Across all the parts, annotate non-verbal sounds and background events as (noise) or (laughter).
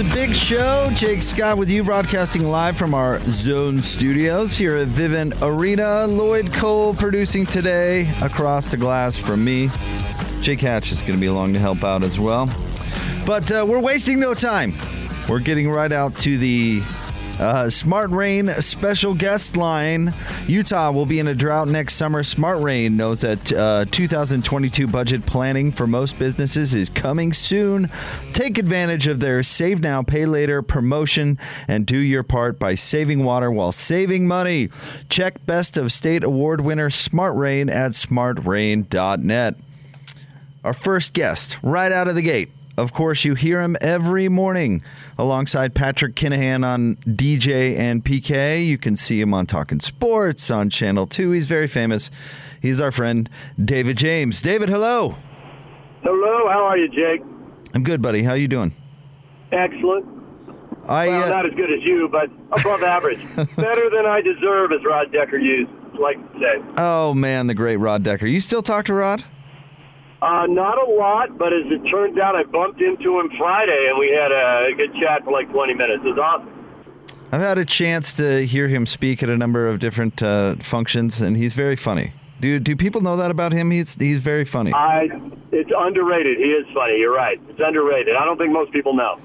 It's a big show. Jake Scott with you, broadcasting live from our Zone Studios here at Vivint Arena. Lloyd Cole producing today across the glass from me. Jake Hatch is going to be along to help out as well. But uh, we're wasting no time. We're getting right out to the uh, Smart Rain special guest line. Utah will be in a drought next summer. Smart Rain knows that uh, 2022 budget planning for most businesses is coming soon. Take advantage of their Save Now, Pay Later promotion and do your part by saving water while saving money. Check Best of State Award winner Smart Rain at smartrain.net. Our first guest, right out of the gate, of course, you hear him every morning alongside Patrick Kinahan on DJ and PK. You can see him on Talking Sports on Channel 2. He's very famous. He's our friend, David James. David, hello. Hello, how are you, Jake? I'm good, buddy. How are you doing? Excellent. I Well, uh, not as good as you, but above (laughs) average. Better than I deserve, as Rod Decker used like to say. Oh man, the great Rod Decker. You still talk to Rod? Uh, not a lot, but as it turns out, I bumped into him Friday, and we had a good chat for like 20 minutes. It was awesome. I've had a chance to hear him speak at a number of different uh, functions, and he's very funny. Do do people know that about him? He's he's very funny. I, it's underrated. He is funny. You're right. It's underrated. I don't think most people know.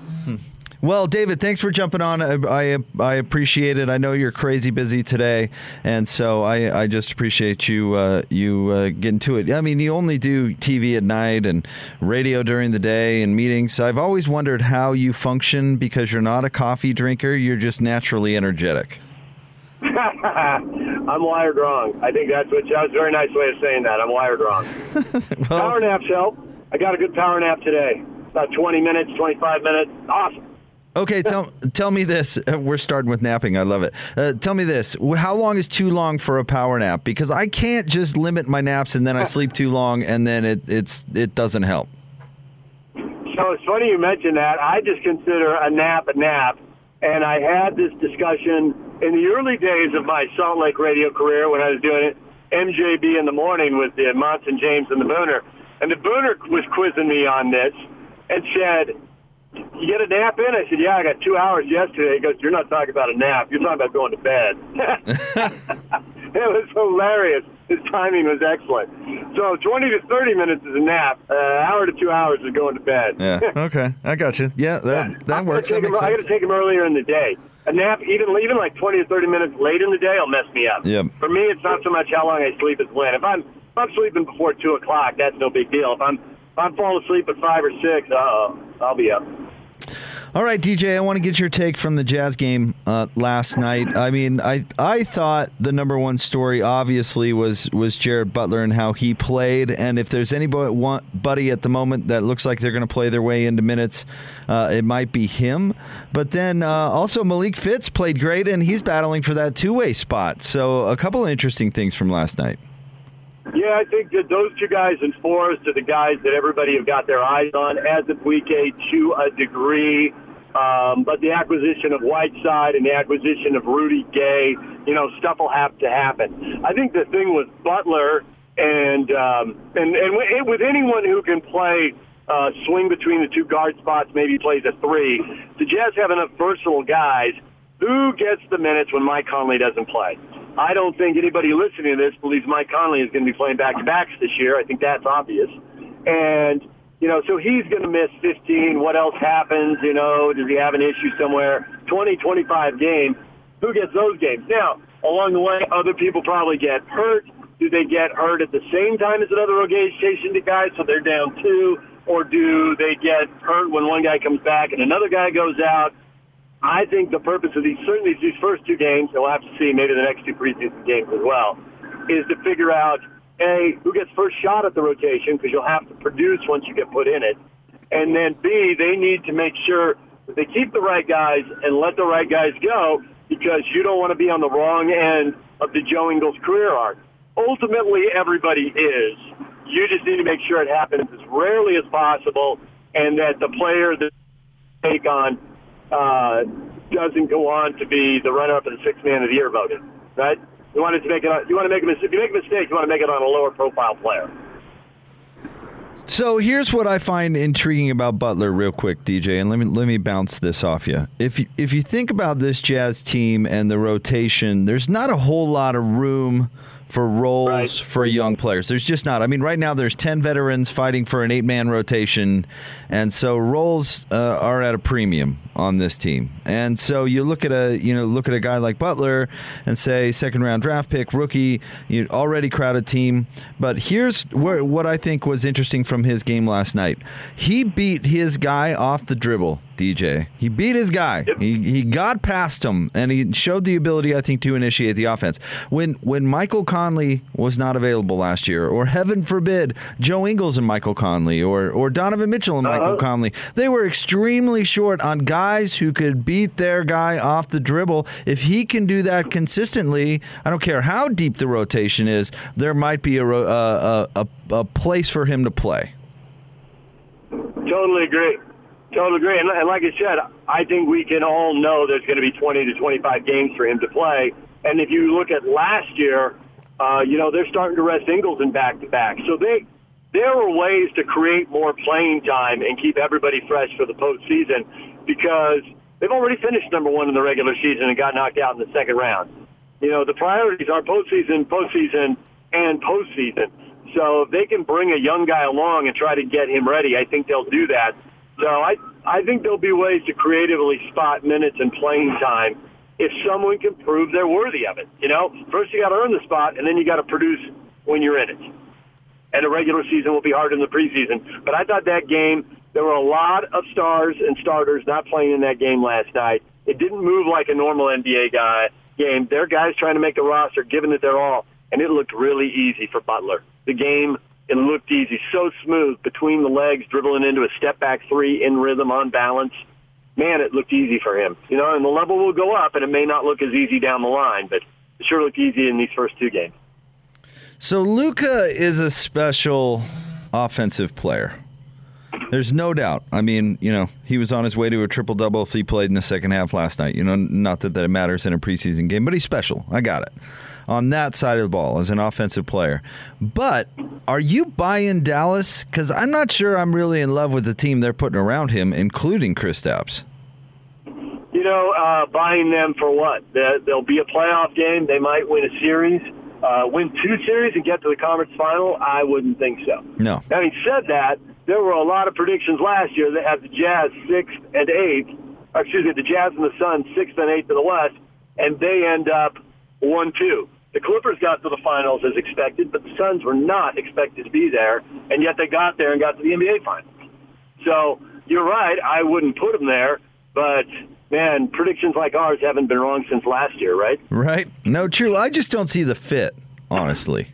Well, David, thanks for jumping on. I, I I appreciate it. I know you're crazy busy today, and so I, I just appreciate you uh, you uh, getting to it. I mean, you only do TV at night and radio during the day and meetings. I've always wondered how you function because you're not a coffee drinker. You're just naturally energetic. (laughs) I'm wired wrong. I think that's what that was a very nice way of saying that. I'm wired wrong. (laughs) power naps help. I got a good power nap today. About 20 minutes, 25 minutes. Awesome. Okay, tell tell me this. Uh, We're starting with napping. I love it. Uh, tell me this. How long is too long for a power nap? Because I can't just limit my naps and then I sleep too long and then it it's it doesn't help. So it's funny you mentioned that. I just consider a nap a nap. And I had this discussion in the early days of my Salt Lake radio career when I was doing it, MJB in the morning with the Monson James and the Booner. And the Booner was quizzing me on this and said, you get a nap in? I said, yeah, I got two hours yesterday. He goes, you're not talking about a nap. You're talking about going to bed. (laughs) (laughs) it was hilarious. His timing was excellent. So 20 to 30 minutes is a nap. Uh, hour to two hours is going to bed. Yeah. (laughs) Okay. I got you. Yeah, that I'm that works. That gonna take makes him- I got to take him earlier in the day. A nap, even even like 20 to 30 minutes late in the day, will mess me up. Yep. For me, it's not so much how long I sleep as when. If I'm if I'm sleeping before two o'clock, that's no big deal. If I'm if I'm falling asleep at five or six, uh, I'll be up. All right, DJ, I want to get your take from the Jazz game uh, last night. I mean, I I thought the number one story obviously was was Jared Butler and how he played, and if there's anybody want buddy at the moment that looks like they're going to play their way into minutes, uh, it might be him. But then uh, also Malik Fitts played great, and he's battling for that two way spot. So a couple of interesting things from last night. Yeah, I think that those two guys in Forrest are the guys that everybody have got their eyes on as of week eight to a degree. Um, but the acquisition of Whiteside and the acquisition of Rudy Gay, you know, stuff will have to happen. I think the thing with Butler and um, and and with- anyone who can play uh, swing between the two guard spots, maybe plays a three. The Jazz have enough versatile guys. Who gets the minutes when Mike Conley doesn't play? I don't think anybody listening to this believes Mike Conley is going to be playing back-to-backs this year. I think that's obvious. And, you know, so he's going to miss 15. What else happens? You know, does he have an issue somewhere? 20, 25 games. Who gets those games? Now, along the way, other people probably get hurt. Do they get hurt at the same time as another rotation guy, so they're down two? Or do they get hurt when one guy comes back and another guy goes out? I think the purpose of these, certainly these first two games, and we'll have to see maybe the next two preseason games as well, is to figure out, A, who gets first shot at the rotation, because you'll have to produce once you get put in it, And then B, they need to make sure that they keep the right guys and let the right guys go because you don't want to be on the wrong end of the Joe Ingles career arc. Ultimately, everybody is. You just need to make sure it happens as rarely as possible and that the player that take on uh, doesn't go on to be the runner-up the sixth man of the year voted, right? You want to make it. On, you want to make a mistake. If you make a mistake, you want to make it on a lower profile player. So here's what I find intriguing about Butler, real quick, DJ, and let me let me bounce this off you. If you, if you think about this Jazz team and the rotation, there's not a whole lot of room for roles right. for young players. There's just not. I mean, right now there's 10 veterans fighting for an eight man rotation, and so roles uh, are at a premium on this team. And so you look at a you know look at a guy like Butler and say second round draft pick, rookie, you already crowded team. But here's where, what I think was interesting from his game last night. He beat his guy off the dribble. DJ. He beat his guy. Yep. He he got past him and he showed the ability I think to initiate the offense. When when Michael Conley was not available last year or heaven forbid Joe Ingles and Michael Conley or or Donovan Mitchell and uh-huh. Michael Conley, they were extremely short on guys who could beat their guy off the dribble. If he can do that consistently, I don't care how deep the rotation is, there might be a a, a, a place for him to play. Totally agree. Totally agree. And, and like I said, I think we can all know there's going to be 20 to 25 games for him to play. And if you look at last year, uh, you know, they're starting to rest Ingles in back-to-back. So they, there are ways to create more playing time and keep everybody fresh for the postseason because they've already finished number one in the regular season and got knocked out in the second round. You know, the priorities are postseason, postseason, and postseason. So if they can bring a young guy along and try to get him ready, I think they'll do that. So I, I think there'll be ways to creatively spot minutes and playing time if someone can prove they're worthy of it. You know, first you got to earn the spot, and then you got to produce when you're in it. And the regular season will be harder than the preseason. But I thought that game, there were a lot of stars and starters not playing in that game last night. It didn't move like a normal NBA guy game. Their guys trying to make the roster, giving it their all, and it looked really easy for Butler. The game it looked easy, so smooth between the legs, dribbling into a step back three in rhythm on balance. Man, it looked easy for him. You know, and the level will go up, and it may not look as easy down the line, but it sure looked easy in these first two games. So Luka is a special offensive player. There's no doubt. I mean, you know, he was on his way to a triple double if he played in the second half last night. You know, not that that matters in a preseason game, but he's special. I got it on that side of the ball as an offensive player. But are you buying Dallas? Because I'm not sure I'm really in love with the team they're putting around him, including Chris Kristaps. You know, uh, buying them for what? There'll be a playoff game. They might win a series. Uh, win two series and get to the conference final? I wouldn't think so. No. Having said that, there were a lot of predictions last year that had the Jazz sixth and eighth. Or excuse me, the Jazz and the Suns sixth and eighth in the West, and they end up one two. The Clippers got to the finals as expected, but the Suns were not expected to be there, and yet they got there and got to the NBA finals. So you're right. I wouldn't put them there, but man, predictions like ours haven't been wrong since last year, right? Right. No, true. I just don't see the fit, honestly.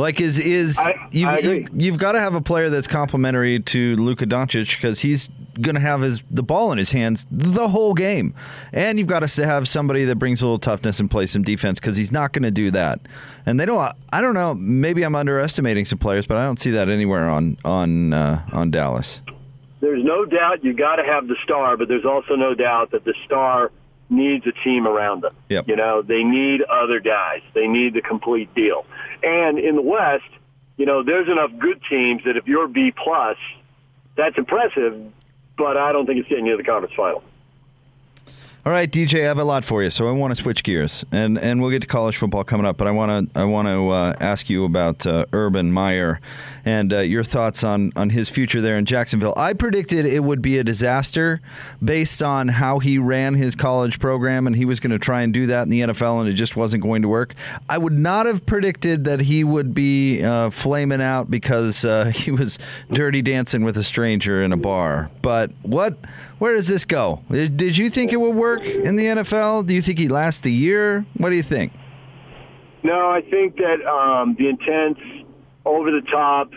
Like is is I, you, I you you've got to have a player that's complementary to Luka Doncic because he's going to have his the ball in his hands the whole game, and you've got to have somebody that brings a little toughness and plays some defense because he's not going to do that. And they don't. I don't know. Maybe I'm underestimating some players, but I don't see that anywhere on on uh, on Dallas. There's no doubt you got to have the star, but there's also no doubt that the star needs a team around them. Yep. You know, they need other guys. They need the complete deal. And in the West, you know, there's enough good teams that if you're B plus, that's impressive, but I don't think it's getting you to the conference final. All right, DJ, I have a lot for you, so I want to switch gears, and and we'll get to college football coming up. But I want to I want to uh, ask you about uh, Urban Meyer and uh, your thoughts on on his future there in Jacksonville. I predicted it would be a disaster based on how he ran his college program, and he was going to try and do that in the NFL, and it just wasn't going to work. I would not have predicted that he would be uh, flaming out because uh, (laughs) he was dirty dancing with a stranger in a bar. But what where does this go? Did you think it would work in the NFL? Do you think he'd last the year? What do you think? No, I think that um, the intense, over the top,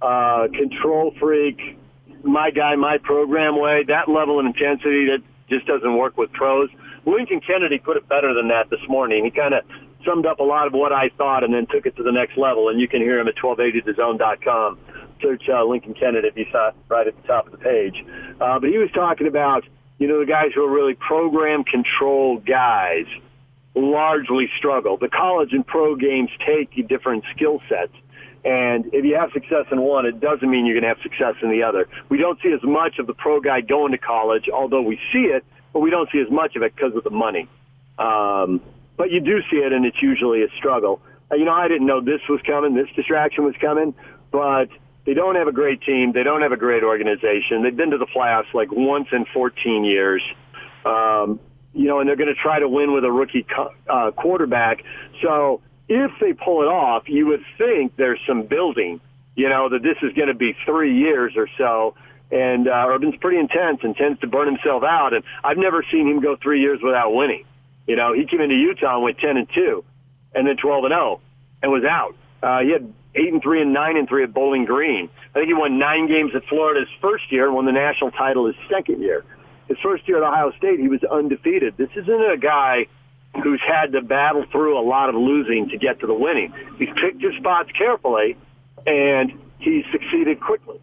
uh, control freak, my guy, my program way, that level of intensity that just doesn't work with pros. Lincoln Kennedy put it better than that this morning. He kind of summed up a lot of what I thought and then took it to the next level. And you can hear him at 1280thezone.com. Search uh, Lincoln Kennedy if you saw it right at the top of the page. Uh, but he was talking about, you know, the guys who are really program controlled guys largely struggle. The college and pro games take different skill sets. And if you have success in one, it doesn't mean you're going to have success in the other. We don't see as much of the pro guy going to college, although we see it, but we don't see as much of it because of the money. Um, but you do see it, and it's usually a struggle. Uh, you know, I didn't know this was coming, this distraction was coming, but they don't have a great team. They don't have a great organization. They've been to the playoffs like once in 14 years. Um, you know, and they're going to try to win with a rookie uh, quarterback. So if they pull it off, you would think there's some building, you know, that this is going to be three years or so. And uh, Urban's pretty intense and tends to burn himself out. And I've never seen him go three years without winning. You know, he came into Utah and went 10 and 2 and then 12 and 0 and was out. Uh, he had 8 and 3 and 9 and 3 at Bowling Green. I think he won nine games at Florida his first year and won the national title his second year. His first year at Ohio State, he was undefeated. This isn't a guy who's had to battle through a lot of losing to get to the winning. He's picked his spots carefully, and he's succeeded quickly.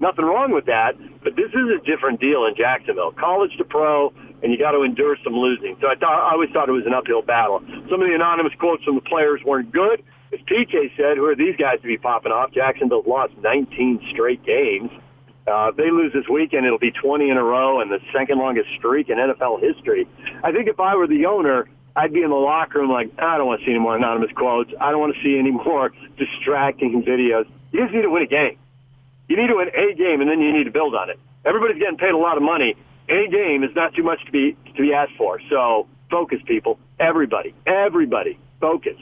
Nothing wrong with that, but this is a different deal in Jacksonville. College to pro, and you got to endure some losing. So I, thought, I always thought it was an uphill battle. Some of the anonymous quotes from the players weren't good. As PK said, who are these guys to be popping off? Jacksonville's lost 19 straight games. Uh, if they lose this weekend, it'll be 20 in a row and the second longest streak in NFL history. I think if I were the owner, I'd be in the locker room like, I don't want to see any more anonymous quotes. I don't want to see any (laughs) more distracting videos. You just need to win a game. You need to win a game, and then you need to build on it. Everybody's getting paid a lot of money. A game is not too much to be to be asked for. So focus, people. Everybody, everybody, focus.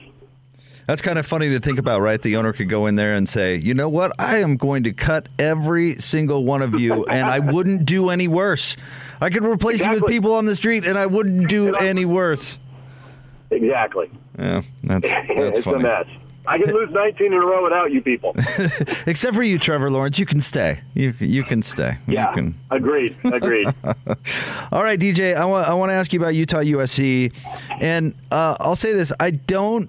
That's kind of funny to think about, right? The owner could go in there and say, "You know what? I am going to cut every single one of you, and I wouldn't do any worse. I could replace exactly. you with people on the street, and I wouldn't do any worse." Exactly. Yeah, that's (laughs) that's it's funny. a mess. I can lose 19 in a row without you people. (laughs) Except for you, Trevor Lawrence. You can stay. You you can stay. Yeah. Can... Agreed. Agreed. (laughs) All right, DJ. I want I want to ask you about Utah USC, and uh, I'll say this: I don't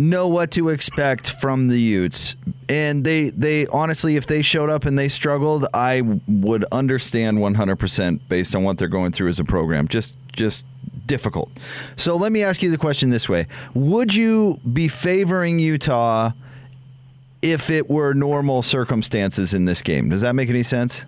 know what to expect from the Utes. And they they honestly if they showed up and they struggled, I would understand 100% based on what they're going through as a program. Just just difficult. So let me ask you the question this way. Would you be favoring Utah if it were normal circumstances in this game? Does that make any sense?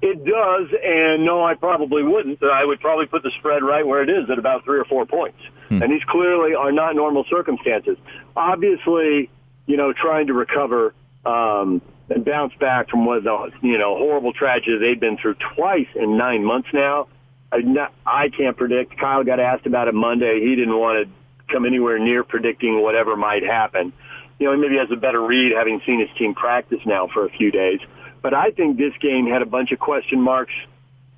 It does, and no, I probably wouldn't. I would probably put the spread right where it is at about three or four points. Hmm. And these clearly are not normal circumstances. Obviously, you know, trying to recover um, and bounce back from what the you know horrible tragedy they've been through twice in nine months now. I, not, I can't predict. Kyle got asked about it Monday. He didn't want to come anywhere near predicting whatever might happen. You know, he maybe has a better read having seen his team practice now for a few days. But I think this game had a bunch of question marks,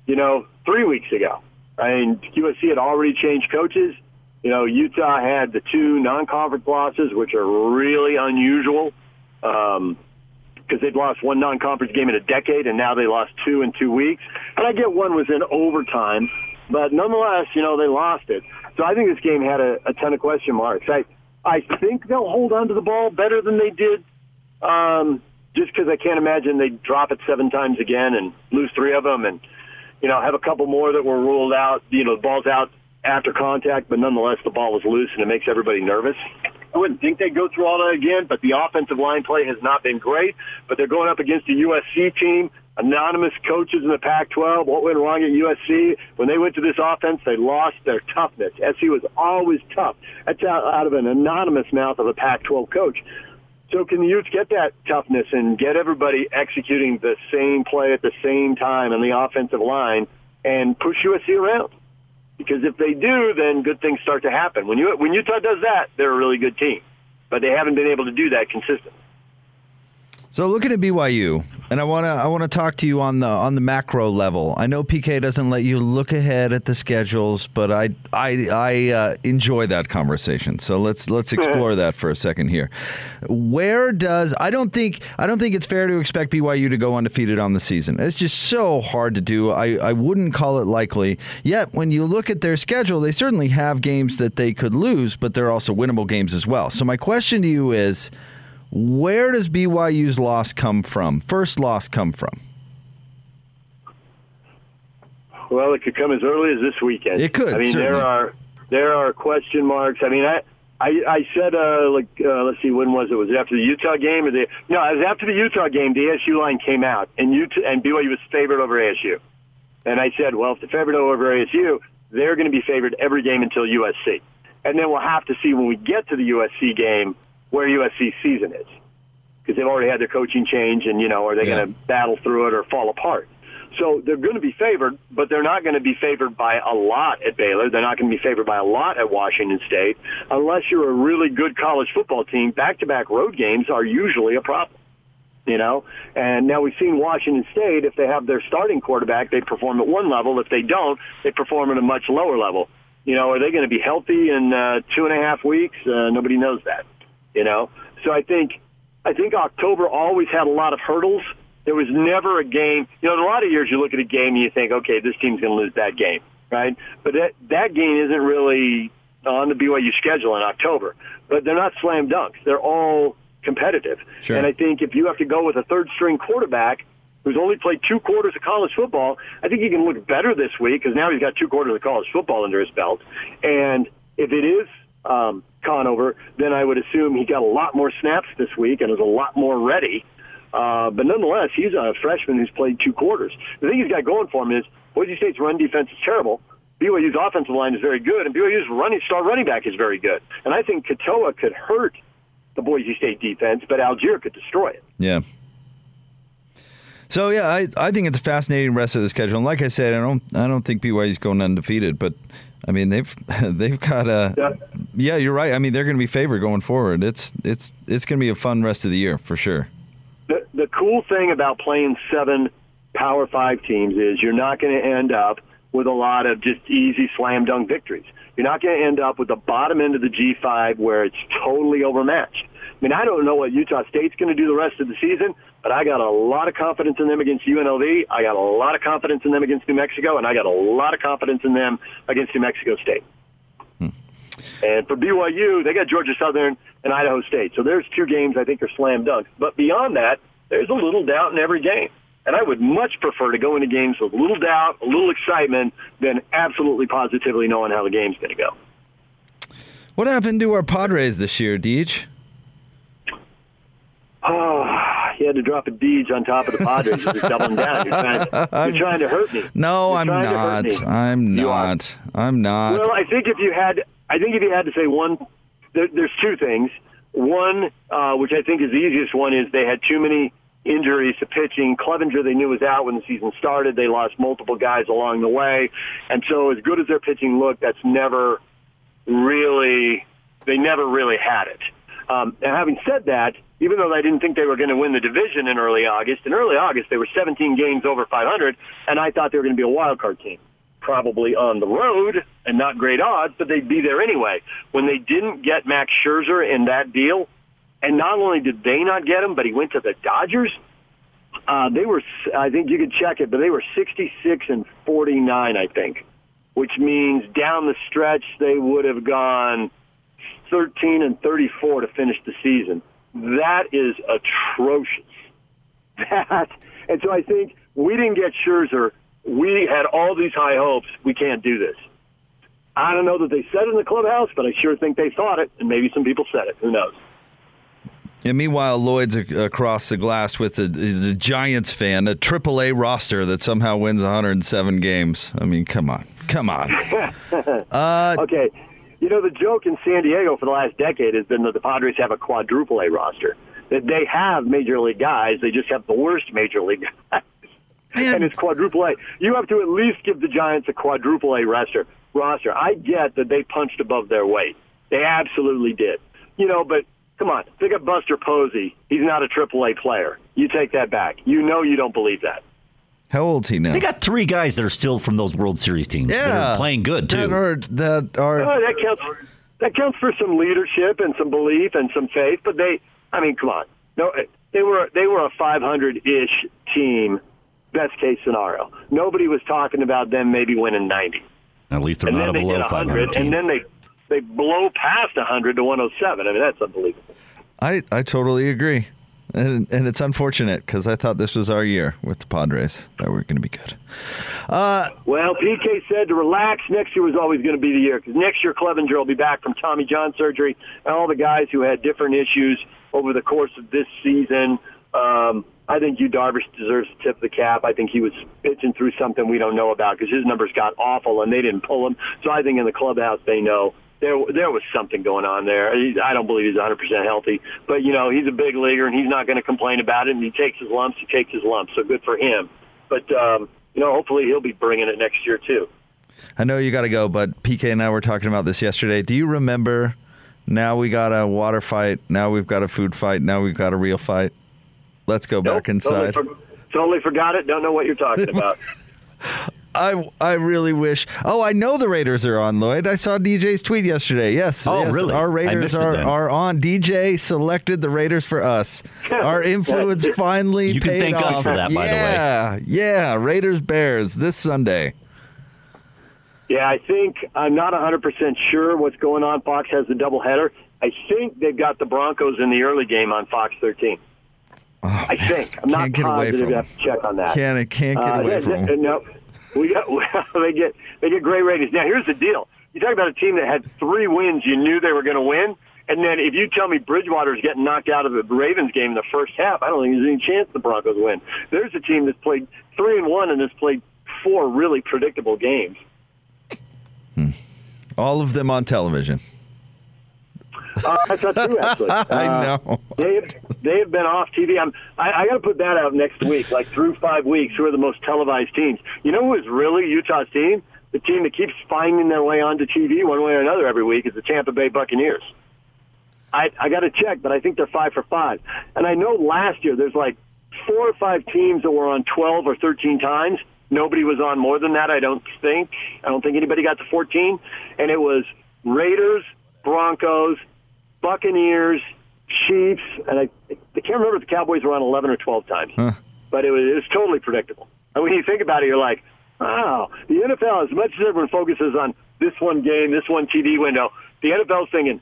you know, three weeks ago. I mean, USC had already changed coaches. You know, Utah had the two non-conference losses, which are really unusual because um, they'd lost one non-conference game in a decade, and now they lost two in two weeks. And I get one was in overtime, but nonetheless, you know, they lost it. So I think this game had a, a ton of question marks. I I think they'll hold on to the ball better than they did um, just because I can't imagine they'd drop it seven times again and lose three of them and, you know, have a couple more that were ruled out, you know, the ball's out after contact, but nonetheless the ball was loose and it makes everybody nervous. I wouldn't think they'd go through all that again, but the offensive line play has not been great. But they're going up against a USC team, anonymous coaches in the Pac-12. What went wrong at USC? When they went to this offense, they lost their toughness. SC was always tough. That's out of an anonymous mouth of a Pac-12 coach. So can the Utes get that toughness and get everybody executing the same play at the same time on the offensive line and push USC around? Because if they do, then good things start to happen. When you when Utah does that, they're a really good team, but they haven't been able to do that consistently. So looking at BYU, And I want to I want to talk to you on the on the macro level. I know PK doesn't let you look ahead at the schedules, but I I I uh, enjoy that conversation. So let's let's explore that for a second here. Where does I don't think I don't think it's fair to expect BYU to go undefeated on the season. It's just so hard to do. I I wouldn't call it likely. Yet when you look at their schedule, they certainly have games that they could lose, but they're also winnable games as well. So my question to you is where does BYU's loss come from? First loss come from? Well, it could come as early as this weekend. It could. I mean, certainly. there are there are question marks. I mean, I I, I said uh, like uh, let's see, when was it? Was it after the Utah game or the no? It was after the Utah game. The ASU line came out, and Utah and BYU was favored over ASU. And I said, well, if they're favored over ASU, they're going to be favored every game until USC. And then we'll have to see when we get to the USC game where USC's season is. Because they've already had their coaching change and, you know, are they Yeah. going to battle through it or fall apart? So they're going to be favored, but they're not going to be favored by a lot at Baylor. They're not going to be favored by a lot at Washington State. Unless you're a really good college football team, back-to-back road games are usually a problem you know. And now we've seen Washington State, if they have their starting quarterback, they perform at one level. If they don't, they perform at a much lower level. You know, are they going to be healthy in uh, two and a half weeks? Uh, nobody knows that. You know, so I think I think October always had a lot of hurdles. There was never a game. You know, in a lot of years, you look at a game and you think, okay, this team's going to lose that game, right? But that that game isn't really on the BYU schedule in October. But they're not slam dunks. They're all competitive. Sure. And I think if you have to go with a third string quarterback who's only played two quarters of college football, I think he can look better this week because now he's got two quarters of college football under his belt. And if it is um, Conover, then I would assume he got a lot more snaps this week and is a lot more ready. Uh, but nonetheless, he's a freshman who's played two quarters. The thing he's got going for him is Boise State's run defense is terrible. BYU's offensive line is very good, and BYU's running star running back is very good. And I think Katoa could hurt the Boise State defense, but Allgeier could destroy it. Yeah. So yeah, I, I think it's a fascinating rest of the schedule. And like I said, I don't I don't think BYU's going undefeated, but I mean they've (laughs) they've got a Yeah. yeah, you're right. I mean they're going to be favored going forward. It's it's it's going to be a fun rest of the year for sure. The, the cool thing about playing seven Power Five teams is you're not going to end up with a lot of just easy slam dunk victories. You're not going to end up with the bottom end of the G5 where it's totally overmatched. I mean, I don't know what Utah State's going to do the rest of the season, but I got a lot of confidence in them against UNLV. I got a lot of confidence in them against New Mexico, and I got a lot of confidence in them against New Mexico State. Hmm. And for BYU, they got Georgia Southern and Idaho State. So there's two games I think are slam dunks. But beyond that, there's a little doubt in every game. And I would much prefer to go into games with a little doubt, a little excitement, than absolutely positively knowing how the game's going to go. What happened to our Padres this year, Deej? Oh, you had to drop a Deej on top of the Padres. You're doubling down. You're trying, you're (laughs) trying to hurt me. No, You're I'm to not. I'm not. I'm not. Well, I think if you had, I think if you had to say one, there, there's two things. One, uh, which I think is the easiest one, is they had too many injuries to pitching. Clevinger, they knew was out when the season started. They lost multiple guys along the way, and so as good as their pitching looked, that's never really, they never really had it. Um, and having said that, even though I didn't think they were going to win the division in early August, in early August they were 17 games over 500, and I thought they were going to be a wild card team probably on the road and not great odds, but they'd be there anyway. When they didn't get Max Scherzer in that deal, and not only did they not get him, but he went to the Dodgers. Uh, they were, I think you could check it, but they were 66 and 49, I think, which means down the stretch they would have gone 13 and 34 to finish the season. That is atrocious. (laughs) That, and so I think we didn't get Scherzer. We had all these high hopes. We can't do this. I don't know that they said it in the clubhouse, but I sure think they thought it, and maybe some people said it. Who knows? And meanwhile, Lloyd's across the glass with a, a Giants fan, a AAA roster that somehow wins 107 games. I mean, come on, come on. (laughs) Uh, Okay. You know, the joke in San Diego for the last decade has been that the Padres have a quadruple A roster. That they have major league guys, they just have the worst major league guys. (laughs) Man. And it's quadruple A. You have to at least give the Giants a quadruple A roster. Roster. I get that they punched above their weight. They absolutely did. You know, but come on, pick up Buster Posey. He's not a AAA player. You take that back. You know you don't believe that. How old's he now? They got three guys that are still from those World Series teams. that yeah, are playing good too. That are that are. Oh, that counts. That counts for some leadership and some belief and some faith. But they, I mean, come on, no, eh, they were they were a 500-ish team, best case scenario. Nobody was talking about them maybe winning 90. At least they're and not then a they below 500 team. and then they they blow past 100 to 107. I mean, that's unbelievable. I I totally agree, and and it's unfortunate because I thought this was our year with the Padres that we're going to be good. Uh, Well, PK said to relax. Next year was always going to be the year because next year Clevinger will be back from Tommy John surgery, and all the guys who had different issues over the course of this season. Um, I think you Darvish deserves to tip the cap. I think he was pitching through something we don't know about because his numbers got awful and they didn't pull him. So I think in the clubhouse they know there there was something going on there. I don't believe he's 100% healthy, but you know he's a big leaguer and he's not going to complain about it. And he takes his lumps. He takes his lumps. So good for him. But um, you know, hopefully he'll be bringing it next year too. I know you got to go, but PK and I were talking about this yesterday. Do you remember? Now we got a water fight. Now we've got a food fight. Now we've got a real fight. Let's go back inside. Totally, for, totally forgot it. Don't know what you're talking (laughs) about. I I really wish. Oh, I know the Raiders are on, Lloyd. I saw DJ's tweet yesterday. Yes. Oh, yes, really? Our Raiders are, are on. DJ selected the Raiders for us. (laughs) Our influence finally You can paid thank us off. for that, by the way. Yeah, yeah. Raiders Bears this Sunday. yeah, I think I'm not 100% sure what's going on. Fox has the doubleheader. I think they've got the Broncos in the early game on Fox 13. I think. I'm not Oh, Can't get away positive. from have to check on that. Can't can't get Uh, away yeah, from yeah, them. No, we got (laughs) they get they get great ratings. Now here's the deal: you talk about a team that had three wins, you knew they were going to win, and then if you tell me Bridgewater's getting knocked out of the Ravens game in the first half, I don't think there's any chance the Broncos win. There's a team that's played three and one and has played four really predictable games. Hmm. All of them on television. Uh, that's not true, actually. (laughs) I Uh, know. They have, they have been off TV. I'm, I, I got to put that out next week, like through five weeks. Who are the most televised teams? You know who is really Utah's team? The team that keeps finding their way onto TV one way or another every week is the Tampa Bay Buccaneers. I, I got to check, but I think they're five for five. And I know last year there's like four or five teams that were on 12 or 13 times. Nobody was on more than that, I don't think. I don't think anybody got to 14. And it was Raiders, Broncos, Buccaneers, Chiefs, and I, I can't remember if the Cowboys were on 11 or 12 times. But it was, it was totally predictable. And when you think about it, you're like, wow, the NFL, as much as everyone focuses on this one game, this one TV window, the NFL's thinking,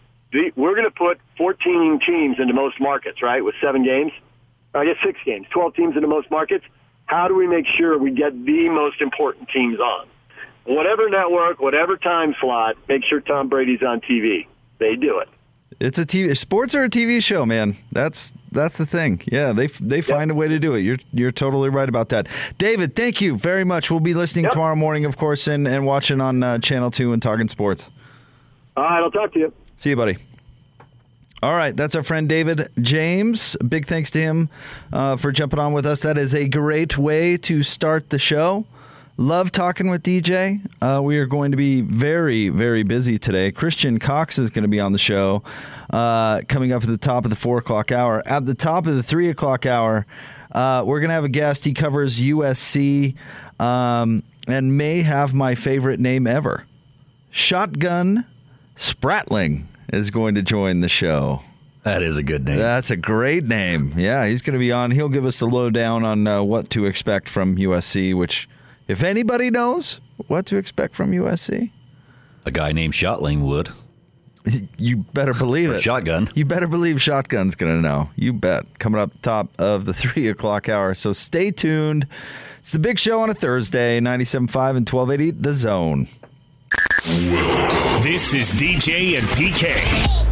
we're going to put 14 teams into most markets, right, with seven games? I guess six games, 12 teams into most markets. How do we make sure we get the most important teams on? Whatever network, whatever time slot, make sure Tom Brady's on TV. They do it. It's a TV. Sports are a TV show, man. That's that's the thing. Yeah, they they find a way to do it. You're you're totally right about that, David. Thank you very much. We'll be listening Yep. tomorrow morning, of course, and and watching on uh, Channel Two and talking sports. All right, I'll talk to you. See you, buddy. All right, that's our friend David James. Big thanks to him uh, for jumping on with us. That is a great way to start the show. Love talking with DJ. Uh, we are going to be very, very busy today. Christian Cox is going to be on the show uh, coming up at the top of the four o'clock hour. At the top of the three o'clock hour, uh, we're going to have a guest. He covers USC um, and may have my favorite name ever. Shotgun Spratling is going to join the show. That is a good name. That's a great name. Yeah, he's going to be on. He'll give us the lowdown on uh, what to expect from USC, which, if anybody knows what to expect from USC, a guy named Shotling would. (laughs) you better believe it. Shotgun. You better believe Shotgun's going to know. You bet. Coming up top of the (laughs) three o'clock hour. So stay tuned. It's the big show on a Thursday, 97.5 and 1280, The Zone. This is DJ and PK.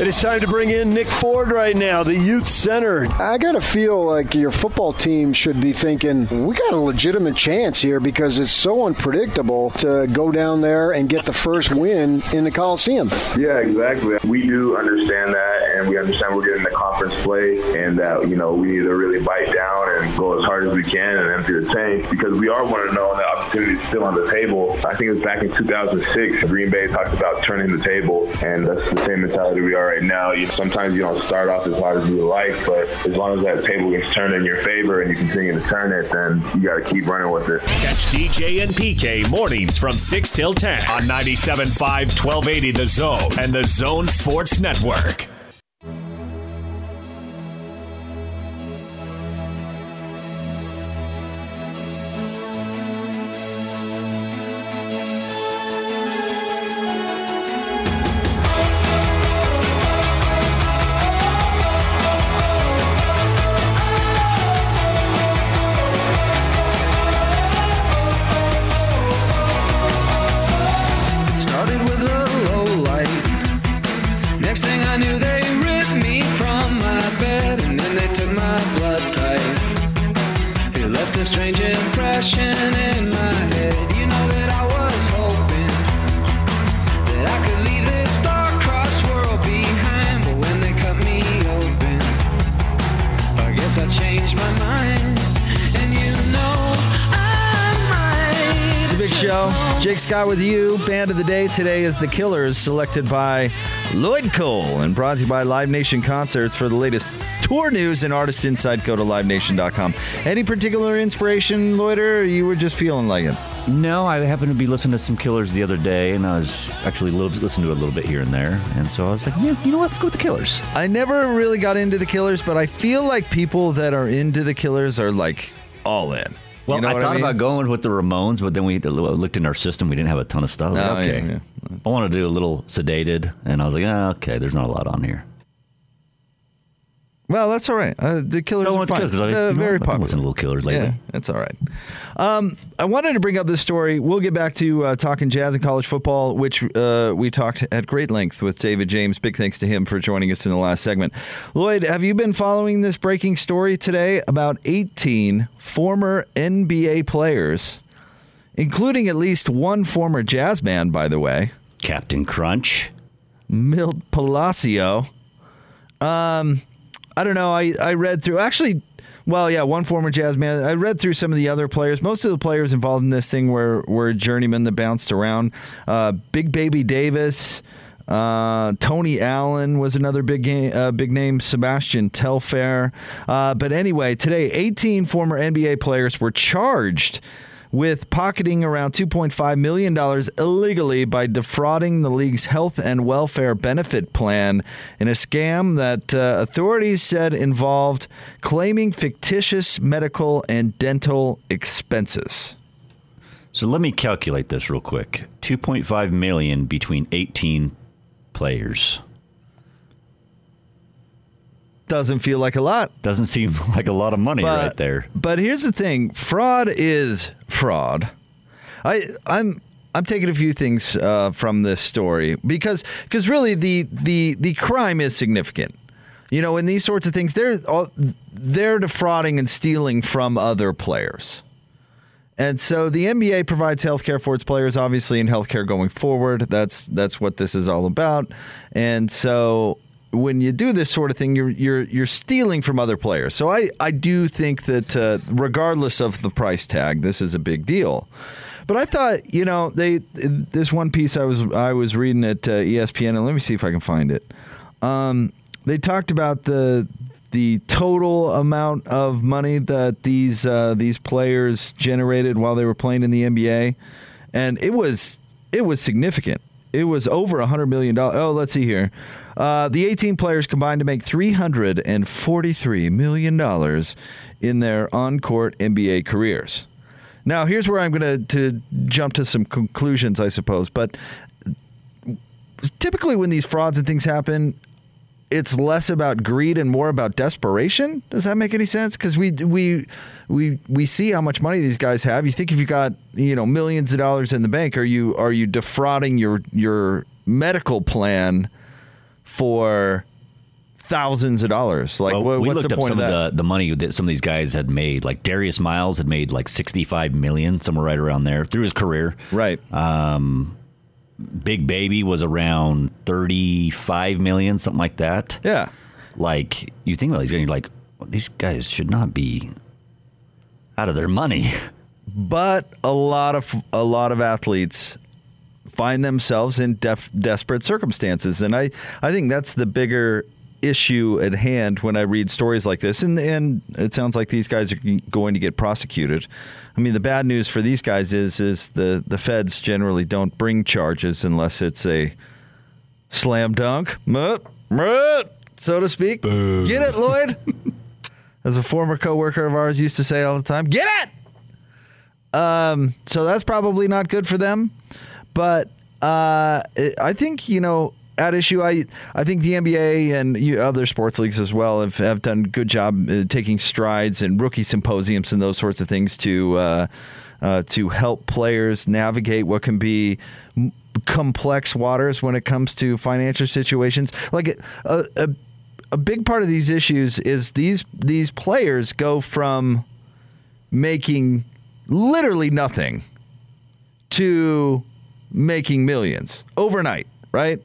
It is time to bring in Nick Ford right now, the youth center. I got to feel like your football team should be thinking, we got a legitimate chance here because it's so unpredictable to go down there and get the first win in the Coliseum. Yeah, exactly. We do understand that, and we understand we're getting the conference play, and that you know we need to really bite down and go as hard as we can and empty the tank because we are one to know the opportunity is still on the table. I think it was back in 2006, Green Bay talked about turning the table, and that's the same mentality we are right now. You sometimes you don't start off as hard as you like, but as long as that table gets turned in your favor and you continue to turn it, then you got to keep running with it. Catch DJ and PK mornings from 6 till 10 on 97.5 1280 The Zone and The Zone Sports Network. Show. Jake Scott with you. Band of the day today is The Killers, selected by Lloyd Cole and brought to you by Live Nation Concerts. For the latest tour news and artist insight, go to livenation.com. Any particular inspiration, Lloyd, or you were just feeling like it? No, I happened to be listening to some Killers the other day, and I was actually li- listening to it a little bit here and there, and so I was like, yeah, you know what? Let's go with the Killers. I never really got into The Killers, but I feel like people that are into The Killers are like all in. Well, you know I thought I mean? about going with the Ramones, but then we looked in our system. We didn't have a ton of stuff. Like, Oh, yeah, okay, yeah. I want to do a little sedated, and I was like, ah, okay, there's not a lot on here. Well, that's all right. Uh, the Killers are fine. Killers I- Uh, very popular. listening to little Killers lately. Yeah, that's all right. Um, I wanted to bring up this story. We'll get back to uh, talking jazz and college football, which uh, we talked at great length with David James. Big thanks to him for joining us in the last segment. Lloyd, have you been following this breaking story today about 18 former NBA players, including at least one former jazz band, by the way? Captain Crunch. Milt Palacio. Um, I don't know. I, I read through actually. Well, yeah, one former jazz man. I read through some of the other players. Most of the players involved in this thing were were journeymen that bounced around. Uh, Big Baby Davis, uh, Tony Allen was another big game, uh, big name. Sebastian Telfair. Uh, but anyway, today, 18 former NBA players were charged with pocketing around $2.5 million illegally by defrauding the league's health and welfare benefit plan in a scam that uh, authorities said involved claiming fictitious medical and dental expenses. So let me calculate this real quick. 2.5 million between 18 players. Doesn't feel like a lot. Doesn't seem (laughs) like a lot of money But, right there. But here's the thing: fraud is fraud. I I'm I'm taking a few things uh, from this story because because really the the the crime is significant. You know, in these sorts of things, they're all, they're defrauding and stealing from other players. And so the NBA provides healthcare for its players, obviously, in healthcare going forward. That's that's what this is all about. And so when you do this sort of thing, you're you're you're stealing from other players. So I I do think that uh, regardless of the price tag, this is a big deal. But I thought, you know, they this one piece I was I was reading at uh, ESPN, and let me see if I can find it. Um, they talked about the the total amount of money that these uh, these players generated while they were playing in the NBA, and it was it was significant. It was over a hundred million dollars. Oh, let's see here. Uh, the 18 players combined to make 343 million dollars in their on-court NBA careers. Now, here's where I'm going to jump to some conclusions, I suppose. But typically, when these frauds and things happen, it's less about greed and more about desperation. Does that make any sense? Because we we we we see how much money these guys have. You think if you got you know millions of dollars in the bank, are you are you defrauding your your medical plan for thousands of dollars? Like Well, what, we what's looked the up point some of of, the, the money that some of these guys had made. Like Darius Miles had made like 65 million, somewhere right around there through his career. right. Um, Big Baby was around 35 million, something like that. yeah. Like you think about these guys, you're like, well, these guys should not be out of their money. (laughs) But a lot of a lot of athletes find themselves in def- desperate circumstances. And I, I think that's the bigger issue at hand when I read stories like this. And, and it sounds like these guys are going to get prosecuted. I mean, the bad news for these guys is is the, the feds generally don't bring charges unless it's a slam dunk, so to speak. Get it, Lloyd? (laughs) As a former coworker of ours used to say all the time, get it. Um, so that's probably not good for them. But uh, I think you know at issue. I I think the NBA and other sports leagues as well have, have done a good job uh, taking strides and rookie symposiums and those sorts of things to uh, uh, to help players navigate what can be m- complex waters when it comes to financial situations. Like a, a a big part of these issues is these these players go from making literally nothing to making millions overnight, right?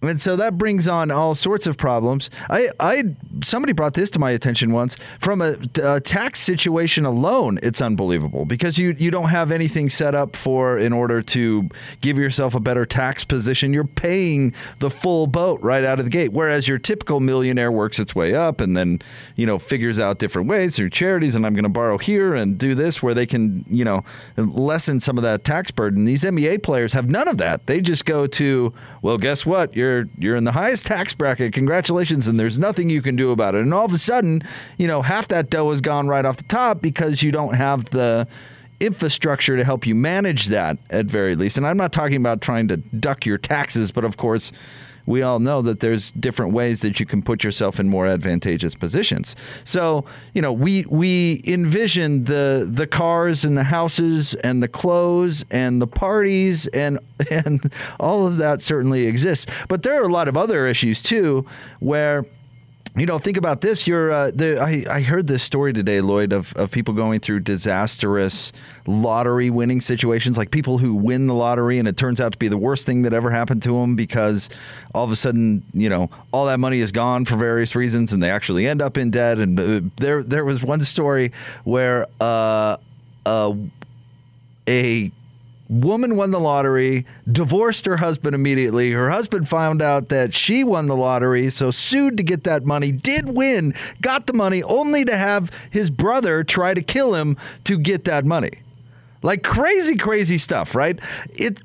And so that brings on all sorts of problems. I, I, somebody brought this to my attention once. From a, a tax situation alone, it's unbelievable because you you don't have anything set up for in order to give yourself a better tax position. You're paying the full boat right out of the gate. Whereas your typical millionaire works its way up and then you know figures out different ways through charities. And I'm going to borrow here and do this where they can you know lessen some of that tax burden. These NBA players have none of that. They just go to well, guess what? You're you're in the highest tax bracket. Congratulations, and there's nothing you can do about it. And all of a sudden, you know, half that dough is gone right off the top because you don't have the infrastructure to help you manage that at very least. And I'm not talking about trying to duck your taxes, but of course, we all know that there's different ways that you can put yourself in more advantageous positions. So, you know, we we envision the the cars and the houses and the clothes and the parties and (laughs) and all of that certainly exists. But there are a lot of other issues too where you know, think about this. You're, uh, the, I, I heard this story today, Lloyd, of, of people going through disastrous lottery winning situations, like people who win the lottery and it turns out to be the worst thing that ever happened to them because all of a sudden, you know, all that money is gone for various reasons and they actually end up in debt. And uh, there, there was one story where uh, uh, a woman won the lottery, divorced her husband immediately. Her husband found out that she won the lottery, so sued to get that money, did win, got the money, only to have his brother try to kill him to get that money. Like crazy, crazy stuff, right? It,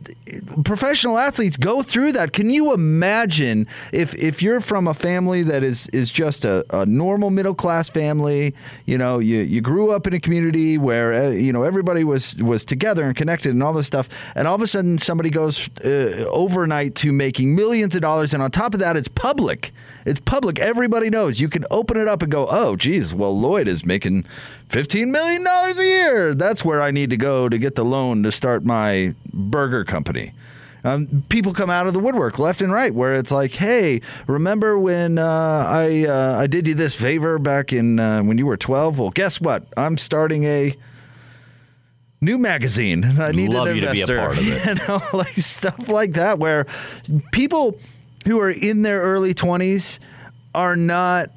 professional athletes go through that. Can you imagine if if you're from a family that is is just a, a normal middle class family? You know, you you grew up in a community where uh, you know everybody was was together and connected and all this stuff, and all of a sudden somebody goes uh, overnight to making millions of dollars, and on top of that, it's public. It's public. Everybody knows. You can open it up and go, oh, geez, well, Lloyd is making $15 million a year. That's where I need to go to get the loan to start my burger company. Um, people come out of the woodwork left and right where it's like, hey, remember when uh, I uh, I did you this favor back in uh, when you were 12? Well, guess what? I'm starting a new magazine. I need Love an you to be a investor. part of it. (laughs) You know, like stuff like that, where people who are in their early 20s are not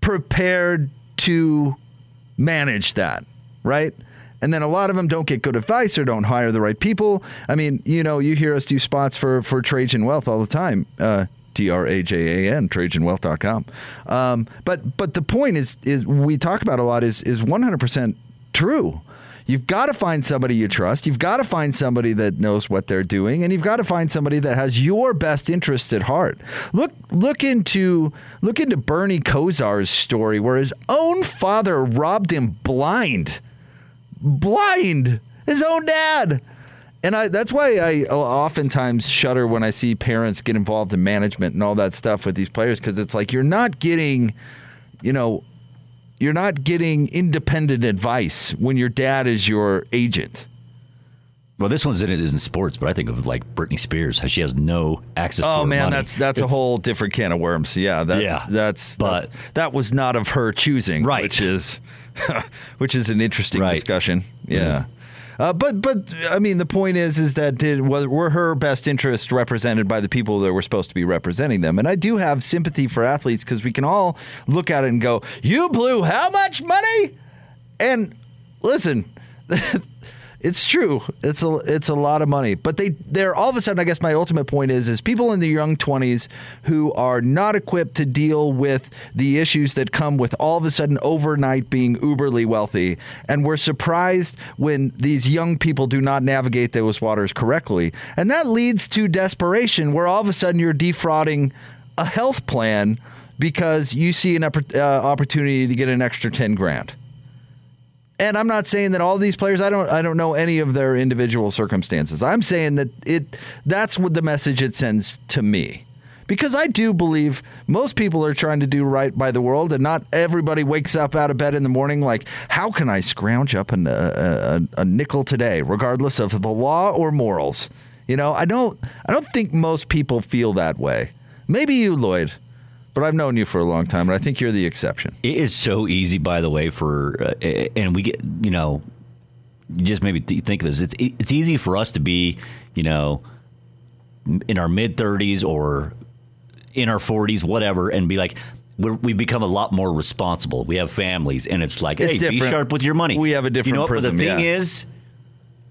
prepared to manage that, right? And then a lot of them don't get good advice or don't hire the right people. I mean, you know, you hear us do spots for for Trajan Wealth all the time. Uh, T R A J A N, TrajanWealth.com. Um, but but the point is is we talk about a lot is is 100% true. You've got to find somebody you trust. You've got to find somebody that knows what they're doing, and you've got to find somebody that has your best interest at heart. Look, look into look into Bernie Kosar's story, where his own father robbed him blind, blind, his own dad. And I, that's why I oftentimes shudder when I see parents get involved in management and all that stuff with these players because it's like you're not getting, you know, you're not getting independent advice when your dad is your agent. Well, this one's in it is in sports, but I think of like Britney Spears, she has no access. to Oh her man, money. that's that's a whole different can of worms. Yeah, that's, Yeah, that's but- that, that was not of her choosing, Right. Which is (laughs) which is an interesting Right. discussion. Yeah. Uh, but but I mean the point is is that did were her best interests represented by the people that were supposed to be representing them? And I do have sympathy for athletes because we can all look at it and go, "You blew how much money?" And listen, (laughs) It's true. It's a it's a lot of money, but they they're all of a sudden. I guess my ultimate point is is people in the young twenties who are not equipped to deal with the issues that come with all of a sudden overnight being uberly wealthy, and we're surprised when these young people do not navigate those waters correctly, and that leads to desperation, where all of a sudden you're defrauding a health plan because you see an uh, opportunity to get an extra ten grand. And I'm not saying that all these players I don't I don't know any of their individual circumstances. I'm saying that it that's what the message it sends to me. Because I do believe most people are trying to do right by the world, and not everybody wakes up out of bed in the morning like, how can I scrounge up an, a, a, a nickel today, regardless of the law or morals? You know, I don't I don't think most people feel that way. Maybe you, Lloyd, but I've known you for a long time, and I think you're the exception. It is so easy, by the way, for uh, and we get you know, you just maybe th- think of this. It's it's easy for us to be you know in our mid thirties or in our forties, whatever, and be like. We're, we've become a lot more responsible. We have families, and it's like, It's hey, be sharp with your money. We have a You different know, what? prism, But the thing yeah. is,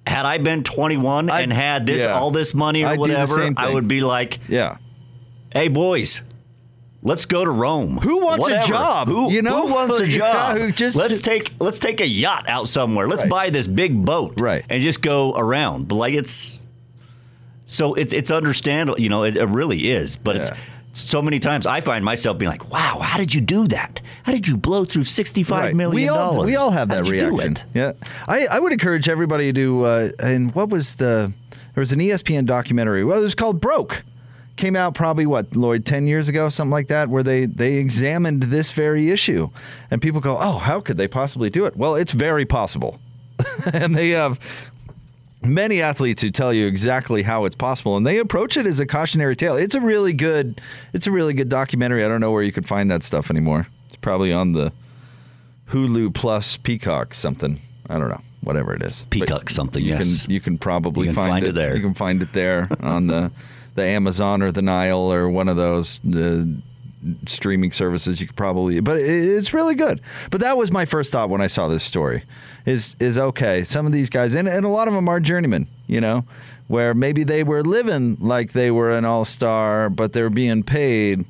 had I been 21 I'd- and had this yeah. all this money or I'd whatever, I would be like, Yeah. hey boys let's go to rome Who wants a job? who, You know? who wants a (laughs) Yeah, job who just- let's take let's take a yacht out somewhere let's Right. buy this big boat Right. and just go around but like it's so it's it's understandable you know it, it really is but Yeah. it's so many times I find myself being like, "Wow, how did you do that? How did you blow through sixty-five Right. million we all dollars? we all have that did you do reaction. it?" Yeah, I, I would encourage everybody to. Uh, and what was the? There was an ESPN documentary. Well, it was called Broke. Came out probably what Lloyd ten years ago, something like that, where they they examined this very issue, and people go, "Oh, how could they possibly do it?" Well, it's very possible, (laughs) and they have many athletes who tell you exactly how it's possible and they approach it as a cautionary tale. It's a really good it's a really good documentary. I don't know where you could find that stuff anymore. It's probably on the hulu plus peacock something. I don't know. Whatever it is. But Peacock something, you yes. can you can probably You can find, find it there. you can find it there on the (laughs) the amazon or the nile or one of those uh, streaming services you could probably but it, it's really good but that was my first thought when i saw this story is is okay some of these guys and, and a lot of them are journeymen you know where maybe they were living like they were an all-star but they're being paid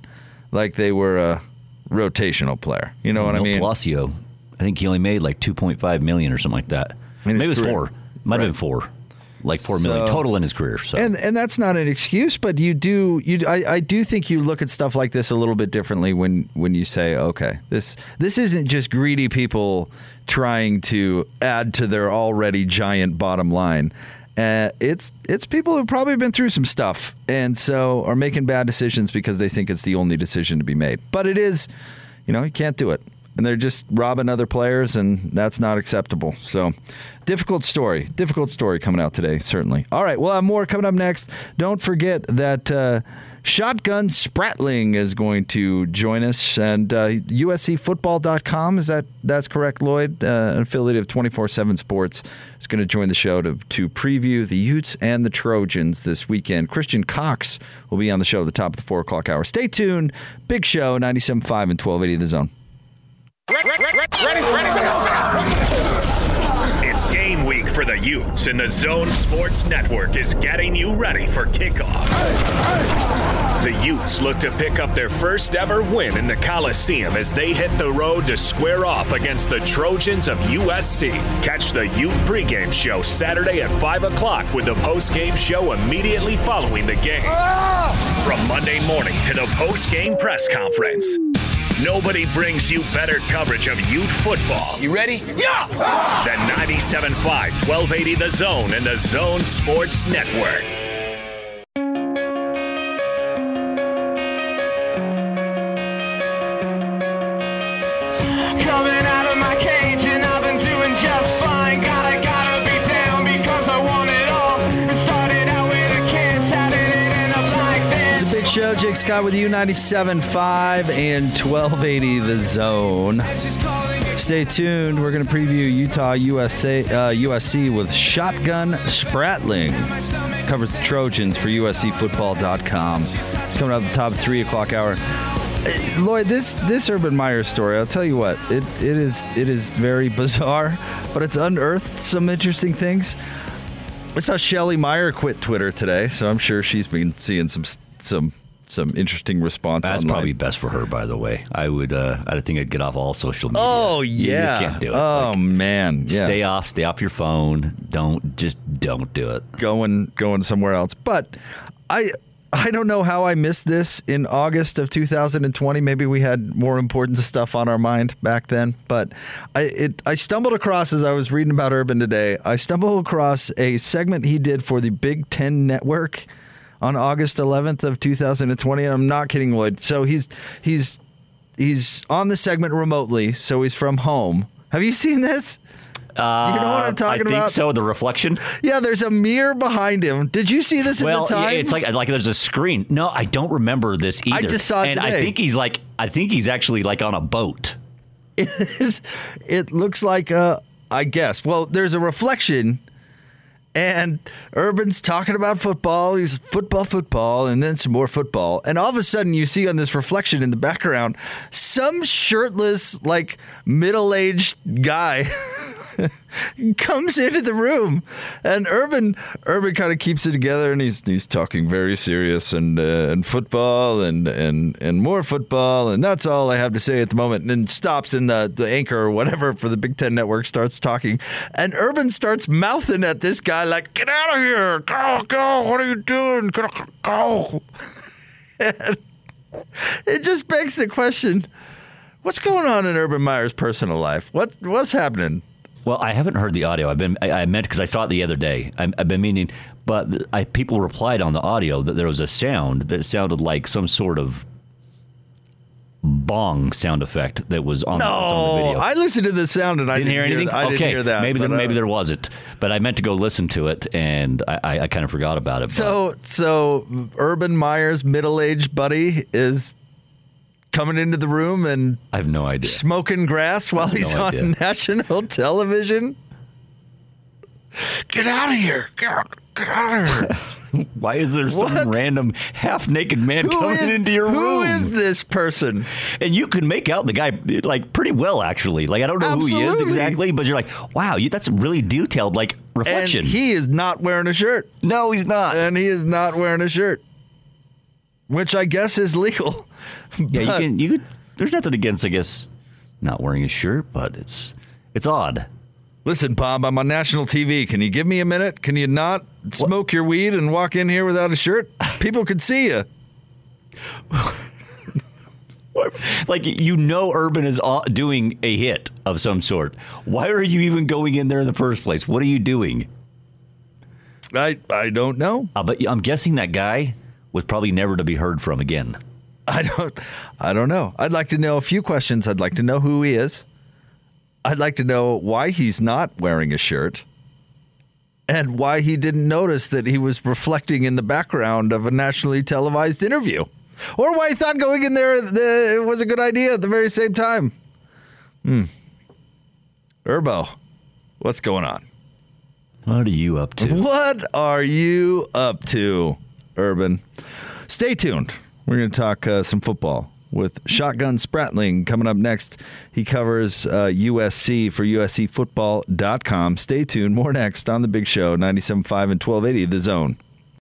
like they were a rotational player you know what i Neil mean Palacio, I think he only made like 2.5 million or something like that. Maybe it was career. four. Might have been four. Like four million So- total in his career. So and and that's not an excuse, but you do you I, I do think you look at stuff like this a little bit differently when when you say, okay, this this isn't just greedy people trying to add to their already giant bottom line. Uh, it's it's people who've probably been through some stuff and so are making bad decisions because they think it's the only decision to be made. But it is, you know, you can't do it and they're just robbing other players, and that's not acceptable. So, difficult story. Difficult story coming out today, certainly. All right, we'll have more coming up next. Don't forget that. Uh, Shotgun Spratling is going to join us, and uh, USCFootball.com is that that's correct, Lloyd? Uh, an affiliate of 24/7 Sports is going to join the show to to preview the Utes and the Trojans this weekend. Christian Cox will be on the show at the top of the four o'clock hour. Stay tuned. Big show, 97.5 and 1280 The Zone. It's game week for the Utes, and the Zone Sports Network is getting you ready for kickoff. The Utes look to pick up their first ever win in the Coliseum as they hit the road to square off against the Trojans of USC. Catch the Ute pregame show Saturday at 5 o'clock with the postgame show immediately following the game. From Monday morning to the postgame press conference. Nobody brings you better coverage of Ute football. You ready? Yeah! The 97.5, 1280 The Zone and the Zone Sports Network. Big Scott with you, 97.5 and 1280 The Zone. Stay tuned. We're going to preview Utah USA, uh, USC with Shotgun Spratling. Covers the Trojans for USCFootball.com. It's coming up the top of 3 o'clock hour. Lloyd, this this Urban Meyer story, I'll tell you what, it, it is it is very bizarre, but it's unearthed some interesting things. I saw Shelly Meyer quit Twitter today, so I'm sure she's been seeing some some some interesting response. That's online. probably best for her, by the way. I would. Uh, I think I'd get off all social media. Oh You yeah. just can't do it. Oh Like, man. Yeah. Stay off. Stay off your phone. Don't just don't do it. going going somewhere else. But I I don't know how I missed this in August of 2020. Maybe we had more important stuff on our mind back then. But I it I stumbled across as I was reading about Urban today. I stumbled across a segment he did for the Big Ten Network on August 11th of 2020. And I'm not kidding, Lloyd. So he's he's he's on the segment remotely. So he's from home. Have you seen this? Uh, you know what I'm talking I think about? so. The reflection. Yeah, there's a mirror behind him. Did you see this Well, at the time? yeah, it's like like there's a screen. No, I don't remember this either. I just saw it and I think he's like I think he's actually like on a boat. (laughs) it looks like uh I guess. Well, there's a reflection and Urban's talking about football. He's football, football, and then some more football. And all of a sudden, you see on this reflection in the background some shirtless, like middle aged guy (laughs) (laughs) comes into the room, and Urban Urban kind of keeps it together, and he's he's talking very serious and uh, and football and and and more football, and that's all I have to say at the moment. And then stops, and the the anchor or whatever for the Big Ten Network starts talking, and Urban starts mouthing at this guy like, "Get out of here! Go, go! What are you doing? Go!" go. (laughs) It just begs the question. What's going on in Urban Meyer's personal life? What what's happening? Well, I haven't heard the audio. I've been I, I meant because I saw it the other day. I, I've been meaning, but I, people replied on the audio that there was a sound that sounded like some sort of bong sound effect that was on, that's on the No, video. I listened to the sound and I didn't didn't hear anything. I okay, didn't hear that. maybe there, uh, maybe there wasn't, but I meant to go listen to it, and I, I, I kind of forgot about it. but- So, so Urban Meyer's middle-aged buddy is coming into the room and I have no idea. smoking grass while he's no on idea. (laughs) national television. Get out of here! Get, get out of here! (laughs) Why is there some What? random half-naked man Who coming is- into your room? Who is this person? And you can make out the guy like pretty well, actually. Like I don't know who he is exactly, but you're like, wow, you, that's really detailed, like reflection. And he is not wearing a shirt. no, he's not. And he is not wearing a shirt, which I guess is legal. (laughs) yeah, you can. You could. There's nothing against, I guess, not wearing a shirt, but it's it's odd. Listen, Bob, I'm on national TV. Can you give me a minute? Can you not smoke your weed and walk in here without a shirt? People could see you. (laughs) Like you know, Urban is doing a hit of some sort. Why are you even going in there in the first place? What are you doing? I I don't know. Uh, but I'm guessing that guy was probably never to be heard from again. (laughs) I don't I don't know. I'd like to know a few questions. I'd like to know who he is. I'd like to know why he's not wearing a shirt. And why he didn't notice that he was reflecting in the background of a nationally televised interview. Or why he thought going in there the, was a good idea at the very same time. Hmm. Urbo, what's going on? What are you up to? What are you up to, Urban? Stay tuned. We're going to talk uh, some football with Shotgun Spratling coming up next. He covers uh, USC for USCFootball.com. Stay tuned. More next on The Big Show, 97.5 and 1280, The Zone.